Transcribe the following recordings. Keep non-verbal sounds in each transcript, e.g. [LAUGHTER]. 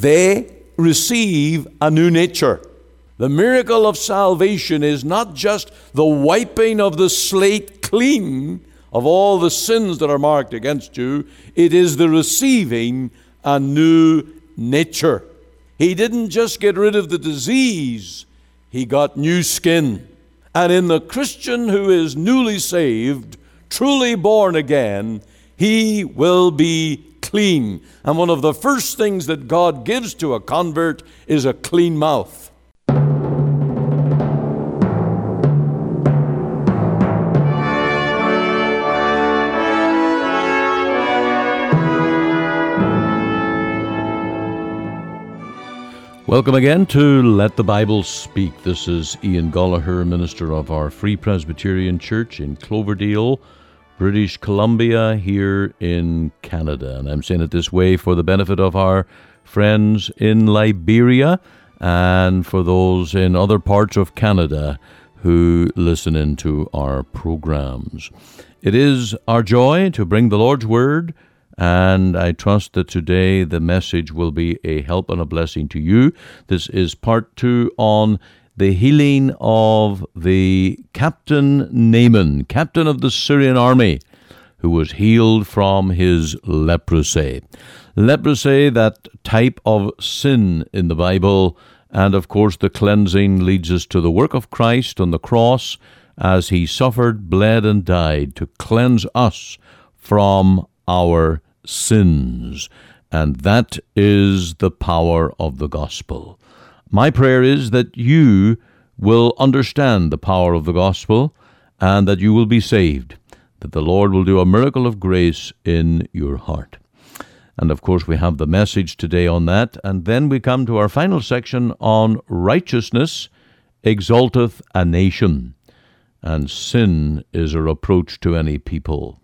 they receive a new nature. The miracle of salvation is not just the wiping of the slate clean of all the sins that are marked against you, it is the receiving a new nature. He didn't just get rid of the disease, he got new skin. And in the Christian who is newly saved, truly born again, he will be clean. And one of the first things that God gives to a convert is a clean mouth. Welcome again to Let the Bible Speak. This is Ian Goligher, minister of our Free Presbyterian Church in Cloverdale, British Columbia, here in Canada. And I'm saying it this way for the benefit of our friends in Liberia and for those in other parts of Canada who listen into our programs. It is our joy to bring the Lord's Word and I trust that today the message will be a help and a blessing to you. This is part two on the healing of the Captain Naaman, captain of the Syrian army, who was healed from his leprosy. Leprosy, that type of sin in the Bible, and of course the cleansing leads us to the work of Christ on the cross as he suffered, bled, and died to cleanse us from our sins. And that is the power of the gospel. My prayer is that you will understand the power of the gospel and that you will be saved, that the Lord will do a miracle of grace in your heart. And of course, we have the message today on that. And then we come to our final section on righteousness exalteth a nation, and sin is a reproach to any people.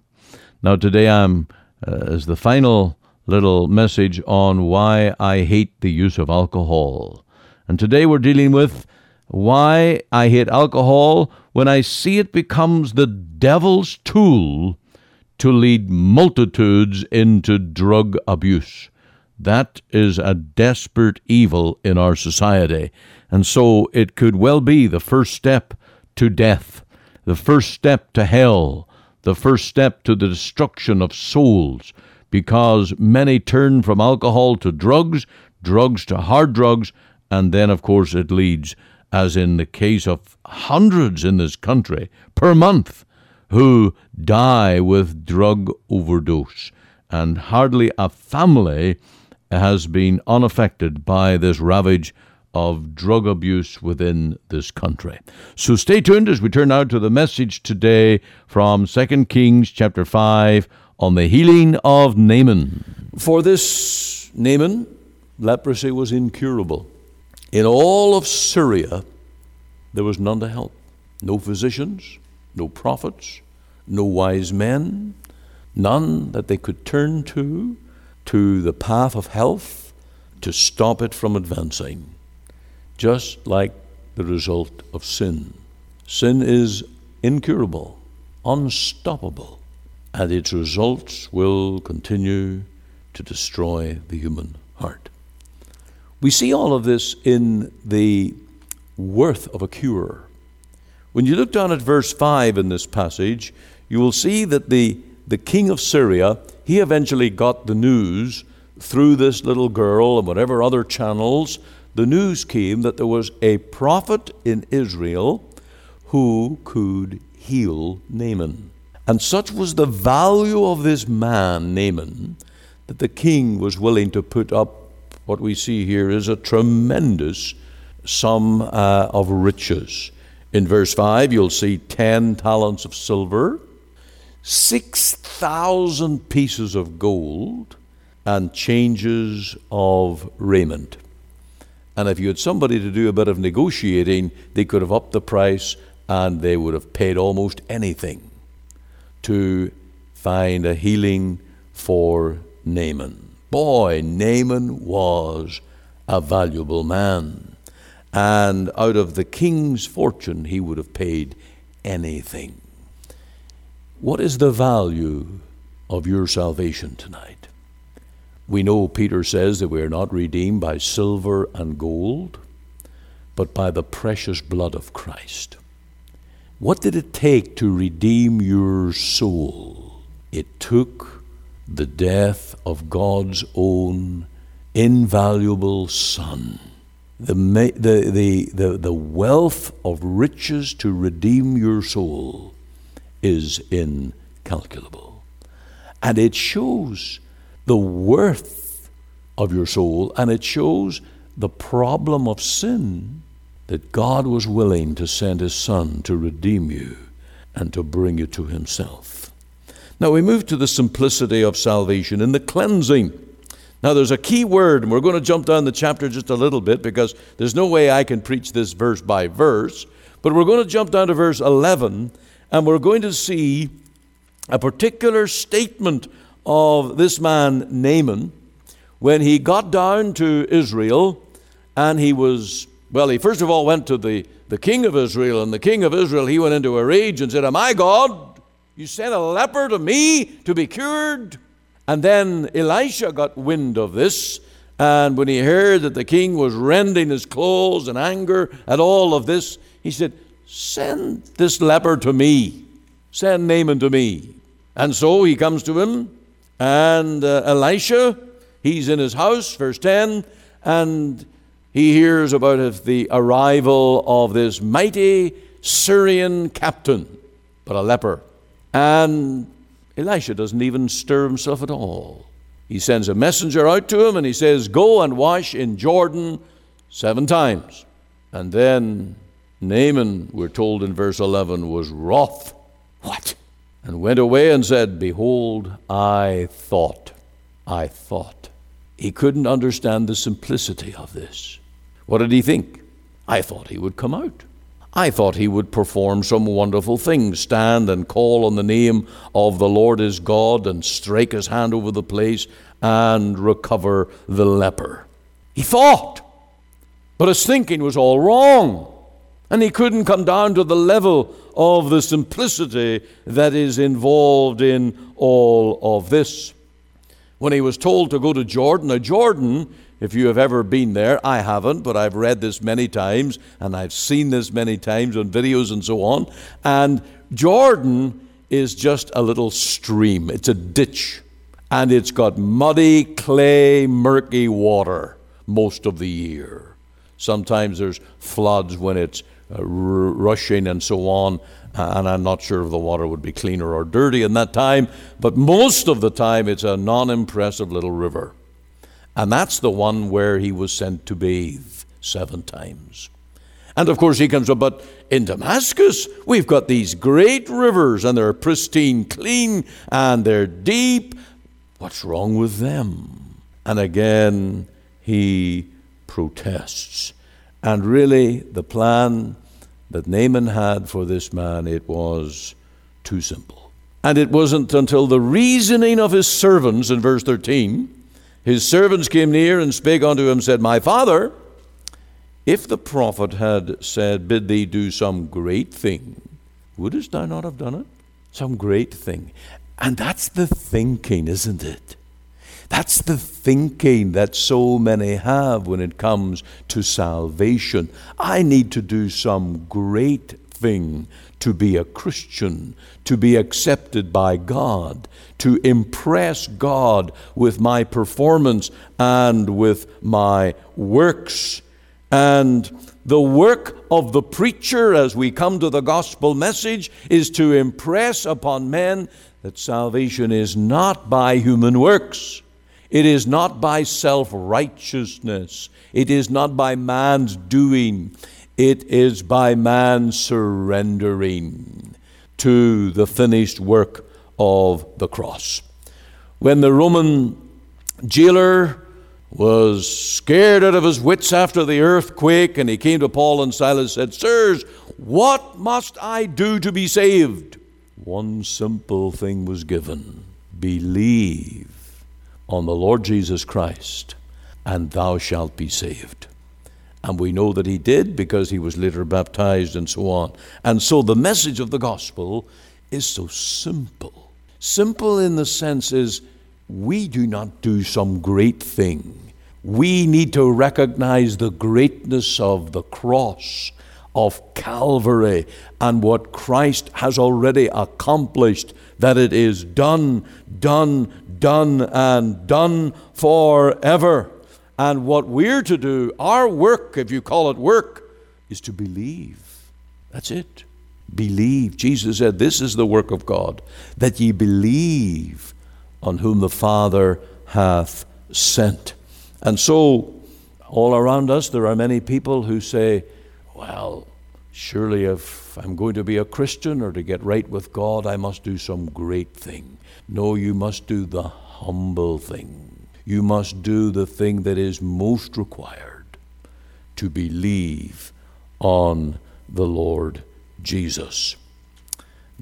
Now, today I'm uh, as the final little message on why I hate the use of alcohol. And today we're dealing with why I hate alcohol when I see it becomes the devil's tool to lead multitudes into drug abuse. That is a desperate evil in our society. And so it could well be the first step to death, the first step to hell, the first step to the destruction of souls because many turn from alcohol to drugs, drugs to hard drugs, and then, of course, it leads, as in the case of hundreds in this country per month, who die with drug overdose. And hardly a family has been unaffected by this ravage of drug abuse within this country. So stay tuned as we turn now to the message today from 2 Kings chapter 5 on the healing of Naaman. For this Naaman, leprosy was incurable. In all of Syria, there was none to help. No physicians, no prophets, no wise men, none that they could turn to, to the path of health, to stop it from advancing just like the result of sin. Sin is incurable, unstoppable, and its results will continue to destroy the human heart. We see all of this in the worth of a cure. When you look down at verse 5 in this passage, you will see that the, the king of Syria, he eventually got the news through this little girl and whatever other channels the news came that there was a prophet in Israel who could heal Naaman. And such was the value of this man, Naaman, that the king was willing to put up what we see here is a tremendous sum uh, of riches. In verse 5, you'll see 10 talents of silver, 6,000 pieces of gold, and changes of raiment. And if you had somebody to do a bit of negotiating, they could have upped the price and they would have paid almost anything to find a healing for Naaman. Boy, Naaman was a valuable man. And out of the king's fortune, he would have paid anything. What is the value of your salvation tonight? We know Peter says that we are not redeemed by silver and gold, but by the precious blood of Christ. What did it take to redeem your soul? It took the death of God's own invaluable Son. The, the, the, the, the wealth of riches to redeem your soul is incalculable. And it shows the worth of your soul, and it shows the problem of sin that God was willing to send His Son to redeem you and to bring you to Himself. Now we move to the simplicity of salvation and the cleansing. Now there's a key word, and we're going to jump down the chapter just a little bit because there's no way I can preach this verse by verse. But we're going to jump down to verse 11, and we're going to see a particular statement of this man, Naaman, when he got down to Israel and he was, well, he first of all went to the, the king of Israel, and the king of Israel, he went into a rage and said, Am I God? You sent a leper to me to be cured? And then Elisha got wind of this, and when he heard that the king was rending his clothes in anger at all of this, he said, Send this leper to me. Send Naaman to me. And so he comes to him, and uh, Elisha, he's in his house, verse 10, and he hears about the arrival of this mighty Syrian captain, but a leper. And Elisha doesn't even stir himself at all. He sends a messenger out to him and he says, Go and wash in Jordan seven times. And then Naaman, we're told in verse 11, was wroth. What? And went away and said, Behold, I thought, I thought. He couldn't understand the simplicity of this. What did he think? I thought he would come out. I thought he would perform some wonderful thing, stand and call on the name of the Lord his God and strike his hand over the place and recover the leper. He thought, but his thinking was all wrong. And he couldn't come down to the level of the simplicity that is involved in all of this. When he was told to go to Jordan, now Jordan if you have ever been there, I haven't, but I've read this many times and I've seen this many times on videos and so on. And Jordan is just a little stream, it's a ditch. And it's got muddy, clay, murky water most of the year. Sometimes there's floods when it's uh, r- rushing and so on, and I'm not sure if the water would be cleaner or dirty in that time, but most of the time it's a non impressive little river. And that's the one where he was sent to bathe seven times. And of course, he comes up, but in Damascus, we've got these great rivers, and they're pristine, clean, and they're deep. What's wrong with them? And again, he protests. And really, the plan that Naaman had for this man, it was too simple. And it wasn't until the reasoning of his servants in verse 13 his servants came near and spake unto him, said, My father, if the prophet had said, Bid thee do some great thing, wouldst thou not have done it? Some great thing. And that's the thinking, isn't it? That's the thinking that so many have when it comes to salvation. I need to do some great thing to be a Christian, to be accepted by God, to impress God with my performance and with my works. And the work of the preacher, as we come to the gospel message, is to impress upon men that salvation is not by human works. It is not by self righteousness. It is not by man's doing. It is by man surrendering to the finished work of the cross. When the Roman jailer was scared out of his wits after the earthquake, and he came to Paul and Silas and said, Sirs, what must I do to be saved? One simple thing was given believe on the Lord Jesus Christ, and thou shalt be saved. And we know that he did because he was later baptized and so on. And so the message of the gospel is so simple. Simple in the sense is we do not do some great thing. We need to recognize the greatness of the cross of Calvary and what Christ has already accomplished, that it is done, done, done, and done forever. And what we're to do, our work, if you call it work, is to believe. That's it. Believe. Jesus said, This is the work of God, that ye believe on whom the Father hath sent. And so, all around us, there are many people who say, well, surely if I'm going to be a Christian or to get right with God, I must do some great thing. No, you must do the humble thing. You must do the thing that is most required to believe on the Lord Jesus.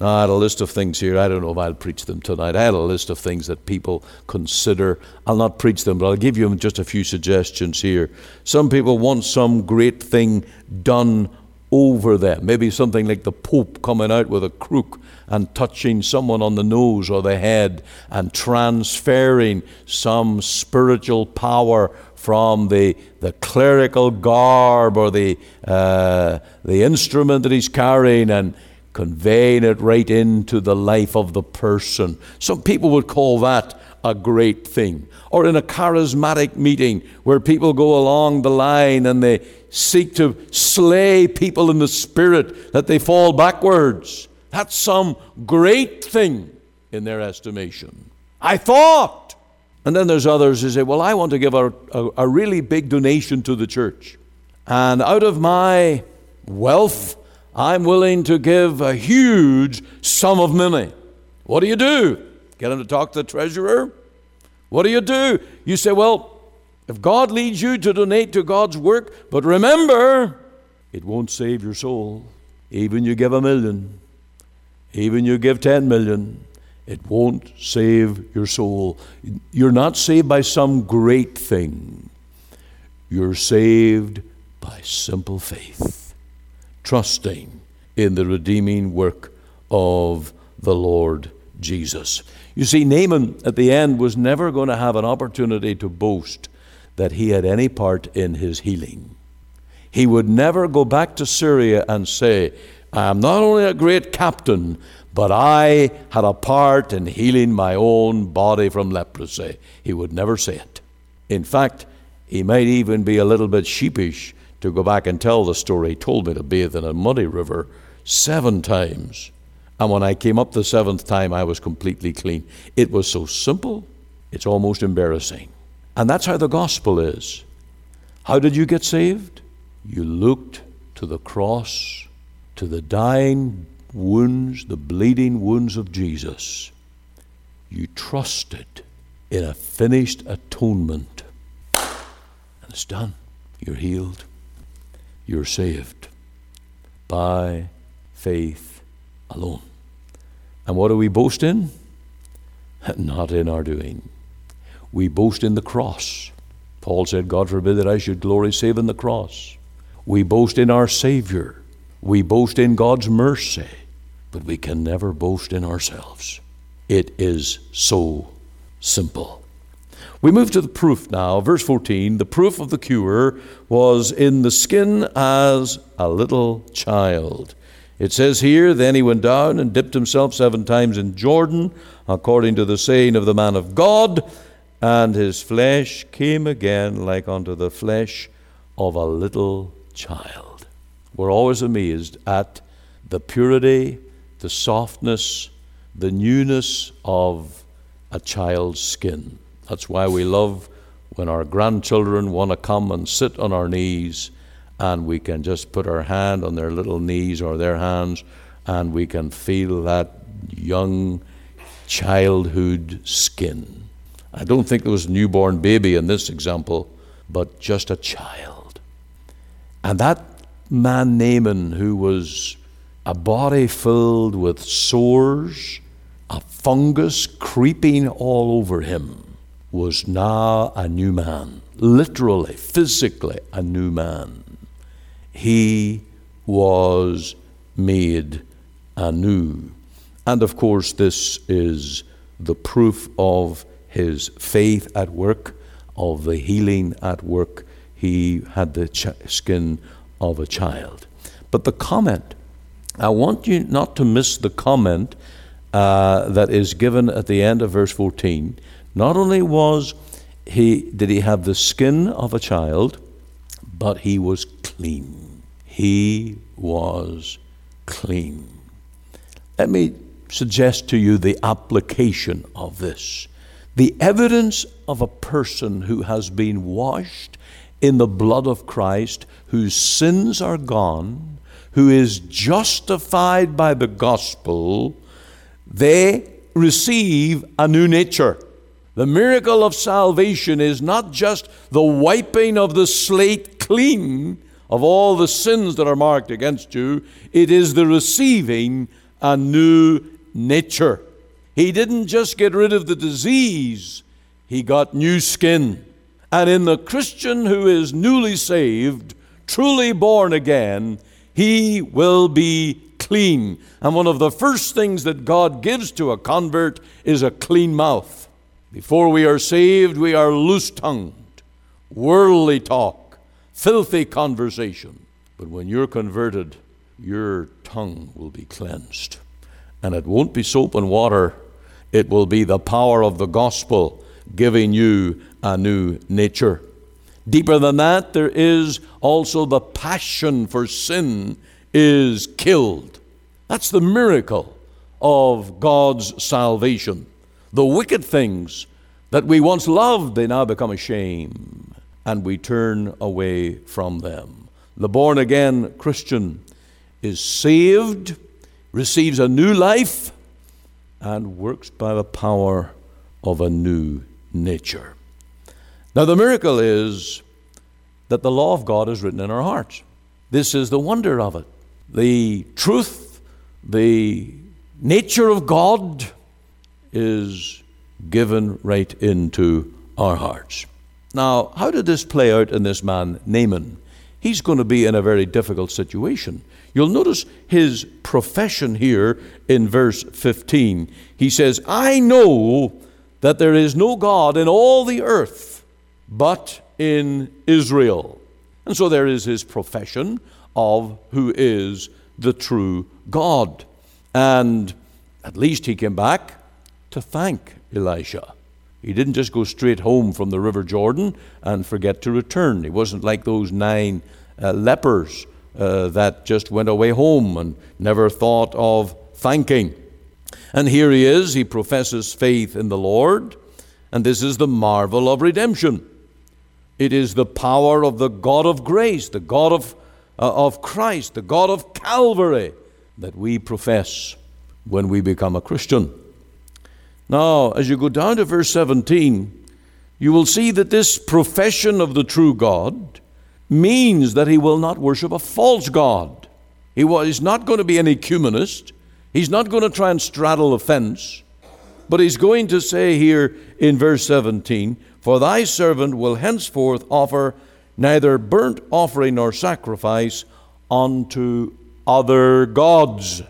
Now, I had a list of things here. I don't know if I'll preach them tonight. I had a list of things that people consider. I'll not preach them, but I'll give you just a few suggestions here. Some people want some great thing done over them. Maybe something like the Pope coming out with a crook and touching someone on the nose or the head and transferring some spiritual power from the, the clerical garb or the, uh, the instrument that he's carrying and conveying it right into the life of the person. Some people would call that a great thing. Or in a charismatic meeting where people go along the line and they seek to slay people in the spirit that they fall backwards. That's some great thing in their estimation. I thought. And then there's others who say, Well, I want to give a, a, a really big donation to the church. And out of my wealth, I'm willing to give a huge sum of money. What do you do? Get him to talk to the treasurer? What do you do? You say, well, if God leads you to donate to God's work, but remember, it won't save your soul. Even you give a million, even you give 10 million, it won't save your soul. You're not saved by some great thing. You're saved by simple faith trusting in the redeeming work of the Lord Jesus. You see, Naaman at the end was never going to have an opportunity to boast that he had any part in his healing. He would never go back to Syria and say, I am not only a great captain, but I had a part in healing my own body from leprosy. He would never say it. In fact, he might even be a little bit sheepish to go back and tell the story. He told me to bathe in a muddy river seven times. And when I came up the seventh time, I was completely clean. It was so simple, it's almost embarrassing. And that's how the gospel is. How did you get saved? You looked to the cross, to the dying wounds, the bleeding wounds of Jesus. You trusted in a finished atonement. And it's done. You're healed you're saved by faith alone. And what do we boast in? [LAUGHS] Not in our doing. We boast in the cross. Paul said, God forbid that I should glory save in the cross. We boast in our Savior. We boast in God's mercy. But we can never boast in ourselves. It is so simple. We move to the proof now. Verse 14 the proof of the cure was in the skin as a little child. It says here, Then he went down and dipped himself seven times in Jordan, according to the saying of the man of God, and his flesh came again like unto the flesh of a little child. We're always amazed at the purity, the softness, the newness of a child's skin. That's why we love when our grandchildren want to come and sit on our knees and we can just put our hand on their little knees or their hands and we can feel that young childhood skin. I don't think there was a newborn baby in this example, but just a child. And that man Naaman, who was a body filled with sores, a fungus creeping all over him, was now a new man, literally, physically a new man. He was made anew. And of course, this is the proof of his faith at work, of the healing at work. He had the ch- skin of a child. But the comment, I want you not to miss the comment uh, that is given at the end of verse 14. Not only was he did he have the skin of a child, but he was clean. He was clean. Let me suggest to you the application of this. The evidence of a person who has been washed in the blood of Christ, whose sins are gone, who is justified by the gospel, they receive a new nature. The miracle of salvation is not just the wiping of the slate clean of all the sins that are marked against you, it is the receiving a new nature. He didn't just get rid of the disease, he got new skin. And in the Christian who is newly saved, truly born again, he will be clean. And one of the first things that God gives to a convert is a clean mouth. Before we are saved, we are loose tongued, worldly talk, filthy conversation. But when you're converted, your tongue will be cleansed. And it won't be soap and water, it will be the power of the gospel giving you a new nature. Deeper than that, there is also the passion for sin is killed. That's the miracle of God's salvation. The wicked things that we once loved, they now become a shame, and we turn away from them. The born again Christian is saved, receives a new life, and works by the power of a new nature. Now, the miracle is that the law of God is written in our hearts. This is the wonder of it. The truth, the nature of God is given right into our hearts. Now, how did this play out in this man, Naaman? He's going to be in a very difficult situation. You'll notice his profession here in verse 15. He says, I know that there is no God in all the earth but in Israel. And so there is his profession of who is the true God. And at least he came back to thank Elisha. He didn't just go straight home from the River Jordan and forget to return. He wasn't like those nine uh, lepers uh, that just went away home and never thought of thanking. And here he is, he professes faith in the Lord, and this is the marvel of redemption. It is the power of the God of grace, the God of, uh, of Christ, the God of Calvary that we profess when we become a Christian. Now, as you go down to verse 17, you will see that this profession of the true God means that he will not worship a false God. He is not going to be an ecumenist. He's not going to try and straddle the fence. But he's going to say here in verse 17, For thy servant will henceforth offer neither burnt offering nor sacrifice unto other gods.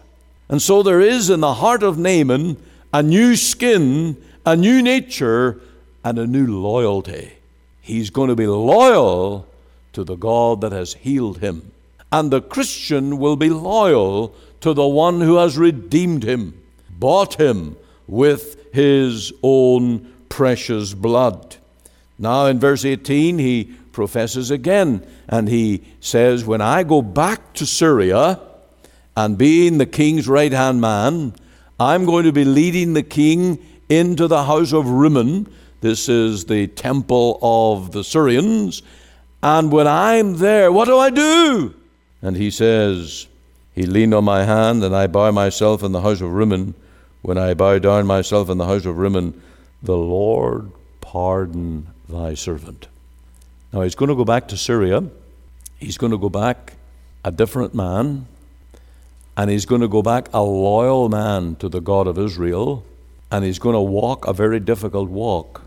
And so there is in the heart of Naaman a new skin, a new nature, and a new loyalty. He's going to be loyal to the God that has healed him. And the Christian will be loyal to the one who has redeemed him, bought him with his own precious blood. Now, in verse 18, he professes again, and he says, When I go back to Syria, and being the king's right hand man, I'm going to be leading the king into the house of Rimmon. This is the temple of the Syrians. And when I'm there, what do I do? And he says, He leaned on my hand, and I bow myself in the house of Rimmon. When I bow down myself in the house of Rimmon, the Lord pardon thy servant. Now he's going to go back to Syria. He's going to go back a different man. And he's going to go back a loyal man to the God of Israel. And he's going to walk a very difficult walk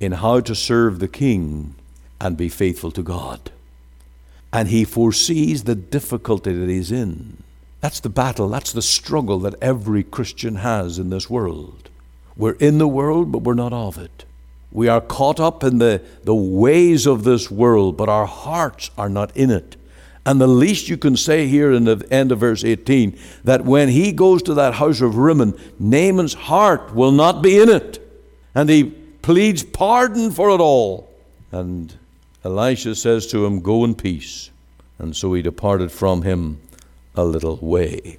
in how to serve the king and be faithful to God. And he foresees the difficulty that he's in. That's the battle, that's the struggle that every Christian has in this world. We're in the world, but we're not of it. We are caught up in the, the ways of this world, but our hearts are not in it. And the least you can say here in the end of verse 18 that when he goes to that house of Rimmon, Naaman's heart will not be in it. And he pleads pardon for it all. And Elisha says to him, Go in peace. And so he departed from him a little way.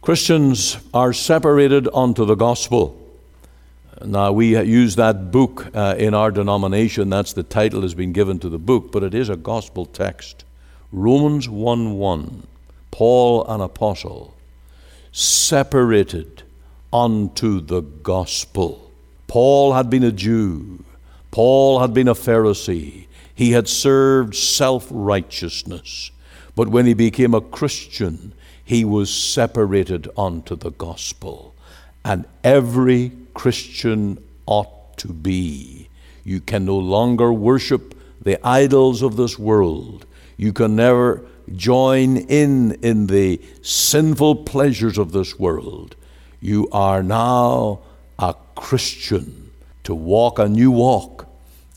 Christians are separated unto the gospel. Now, we use that book uh, in our denomination. That's the title has been given to the book, but it is a gospel text. Romans 1 1. Paul, an apostle, separated unto the gospel. Paul had been a Jew, Paul had been a Pharisee. He had served self righteousness. But when he became a Christian, he was separated unto the gospel. And every Christian ought to be. You can no longer worship the idols of this world. You can never join in in the sinful pleasures of this world. You are now a Christian to walk a new walk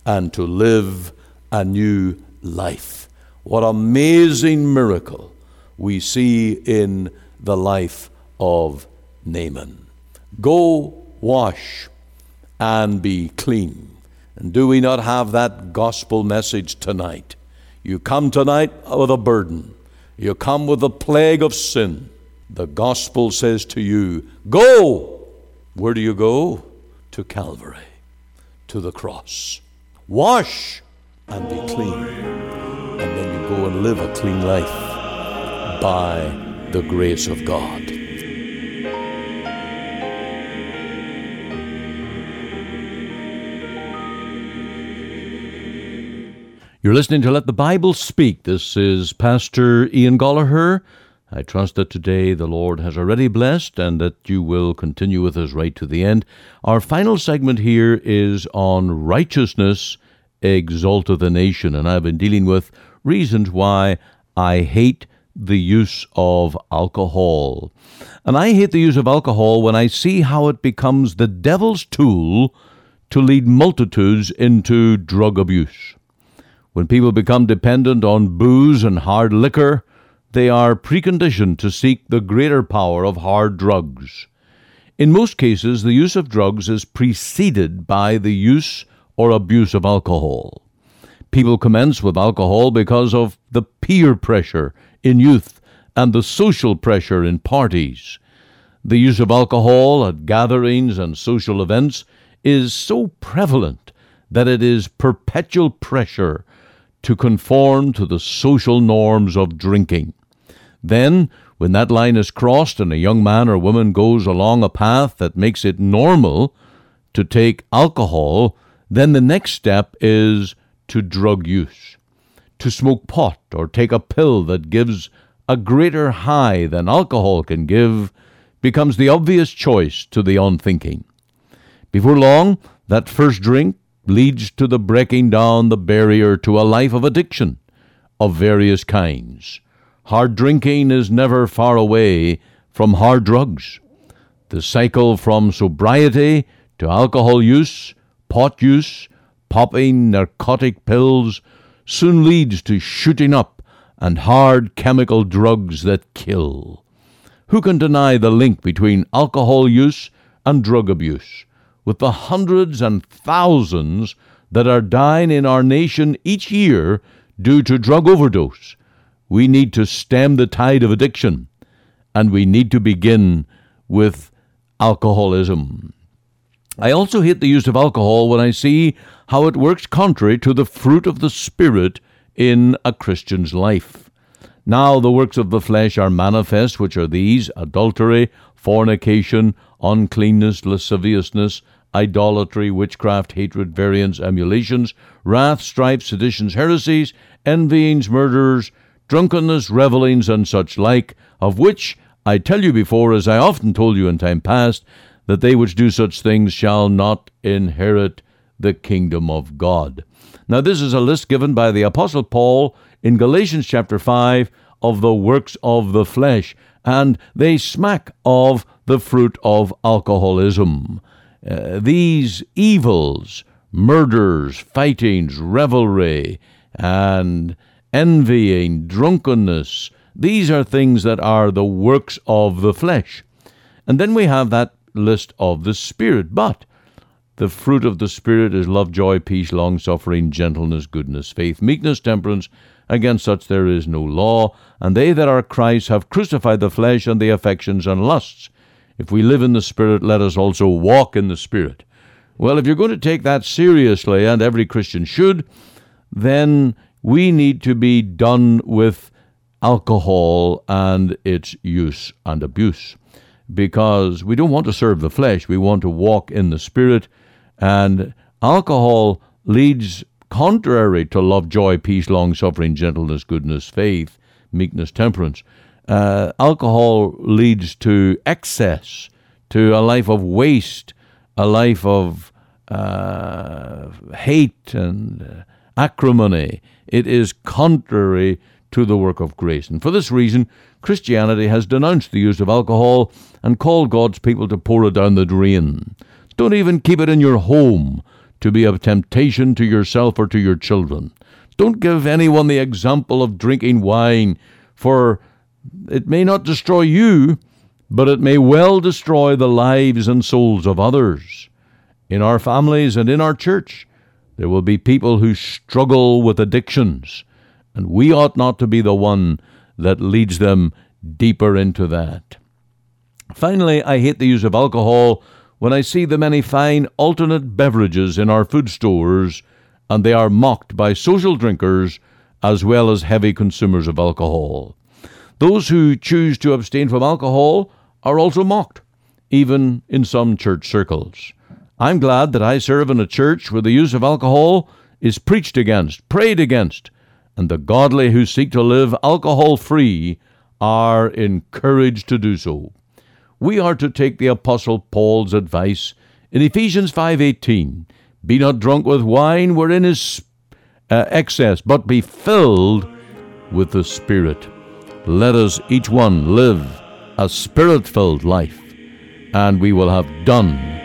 and to live a new life. What amazing miracle we see in the life of Naaman. Go wash and be clean. And do we not have that gospel message tonight? You come tonight with a burden. You come with the plague of sin. The gospel says to you, Go! Where do you go? To Calvary, to the cross. Wash and be clean. And then you go and live a clean life by the grace of God. You're listening to Let the Bible Speak. This is Pastor Ian Goligher. I trust that today the Lord has already blessed and that you will continue with us right to the end. Our final segment here is on righteousness exalteth the nation, and I've been dealing with reasons why I hate the use of alcohol. And I hate the use of alcohol when I see how it becomes the devil's tool to lead multitudes into drug abuse. When people become dependent on booze and hard liquor, they are preconditioned to seek the greater power of hard drugs. In most cases, the use of drugs is preceded by the use or abuse of alcohol. People commence with alcohol because of the peer pressure in youth and the social pressure in parties. The use of alcohol at gatherings and social events is so prevalent that it is perpetual pressure to conform to the social norms of drinking. Then, when that line is crossed and a young man or woman goes along a path that makes it normal to take alcohol, then the next step is to drug use. To smoke pot or take a pill that gives a greater high than alcohol can give becomes the obvious choice to the unthinking. Before long, that first drink leads to the breaking down the barrier to a life of addiction of various kinds. Hard drinking is never far away from hard drugs. The cycle from sobriety to alcohol use, pot use, popping narcotic pills soon leads to shooting up and hard chemical drugs that kill. Who can deny the link between alcohol use and drug abuse? with the hundreds and thousands that are dying in our nation each year due to drug overdose. We need to stem the tide of addiction, and we need to begin with alcoholism. I also hate the use of alcohol when I see how it works contrary to the fruit of the Spirit in a Christian's life. Now the works of the flesh are manifest, which are these adultery, fornication, uncleanness, lasciviousness, idolatry, witchcraft, hatred, variance, emulations, wrath, strife, seditions, heresies, envyings, murders, drunkenness, revellings, and such like, of which I tell you before, as I often told you in time past, that they which do such things shall not inherit the kingdom of God. Now, this is a list given by the Apostle Paul in Galatians chapter 5 of the works of the flesh, and they smack of the fruit of alcoholism. uh, these evils, murders, fightings, revelry, and envying, drunkenness, these are things that are the works of the flesh. And then we have that list of the Spirit. But the fruit of the Spirit is love, joy, peace, long suffering, gentleness, goodness, faith, meekness, temperance. Against such there is no law. And they that are Christ have crucified the flesh and the affections and lusts. If we live in the Spirit, let us also walk in the Spirit. Well, if you're going to take that seriously, and every Christian should, then we need to be done with alcohol and its use and abuse because we don't want to serve the flesh, we want to walk in the Spirit. And alcohol leads contrary to love, joy, peace, long suffering, gentleness, goodness, faith, meekness, temperance. Uh, alcohol leads to excess, to a life of waste, a life of uh, hate and uh, acrimony. It is contrary to the work of grace. And for this reason, Christianity has denounced the use of alcohol and called God's people to pour it down the drain. Don't even keep it in your home to be a temptation to yourself or to your children. Don't give anyone the example of drinking wine, for it may not destroy you, but it may well destroy the lives and souls of others. In our families and in our church, there will be people who struggle with addictions, and we ought not to be the one that leads them deeper into that. Finally, I hate the use of alcohol when I see the many fine alternate beverages in our food stores and they are mocked by social drinkers as well as heavy consumers of alcohol. Those who choose to abstain from alcohol are also mocked, even in some church circles. I'm glad that I serve in a church where the use of alcohol is preached against, prayed against, and the godly who seek to live alcohol free are encouraged to do so. We are to take the apostle Paul's advice in Ephesians 5:18, be not drunk with wine wherein is uh, excess, but be filled with the Spirit. Let us each one live a spirit-filled life, and we will have done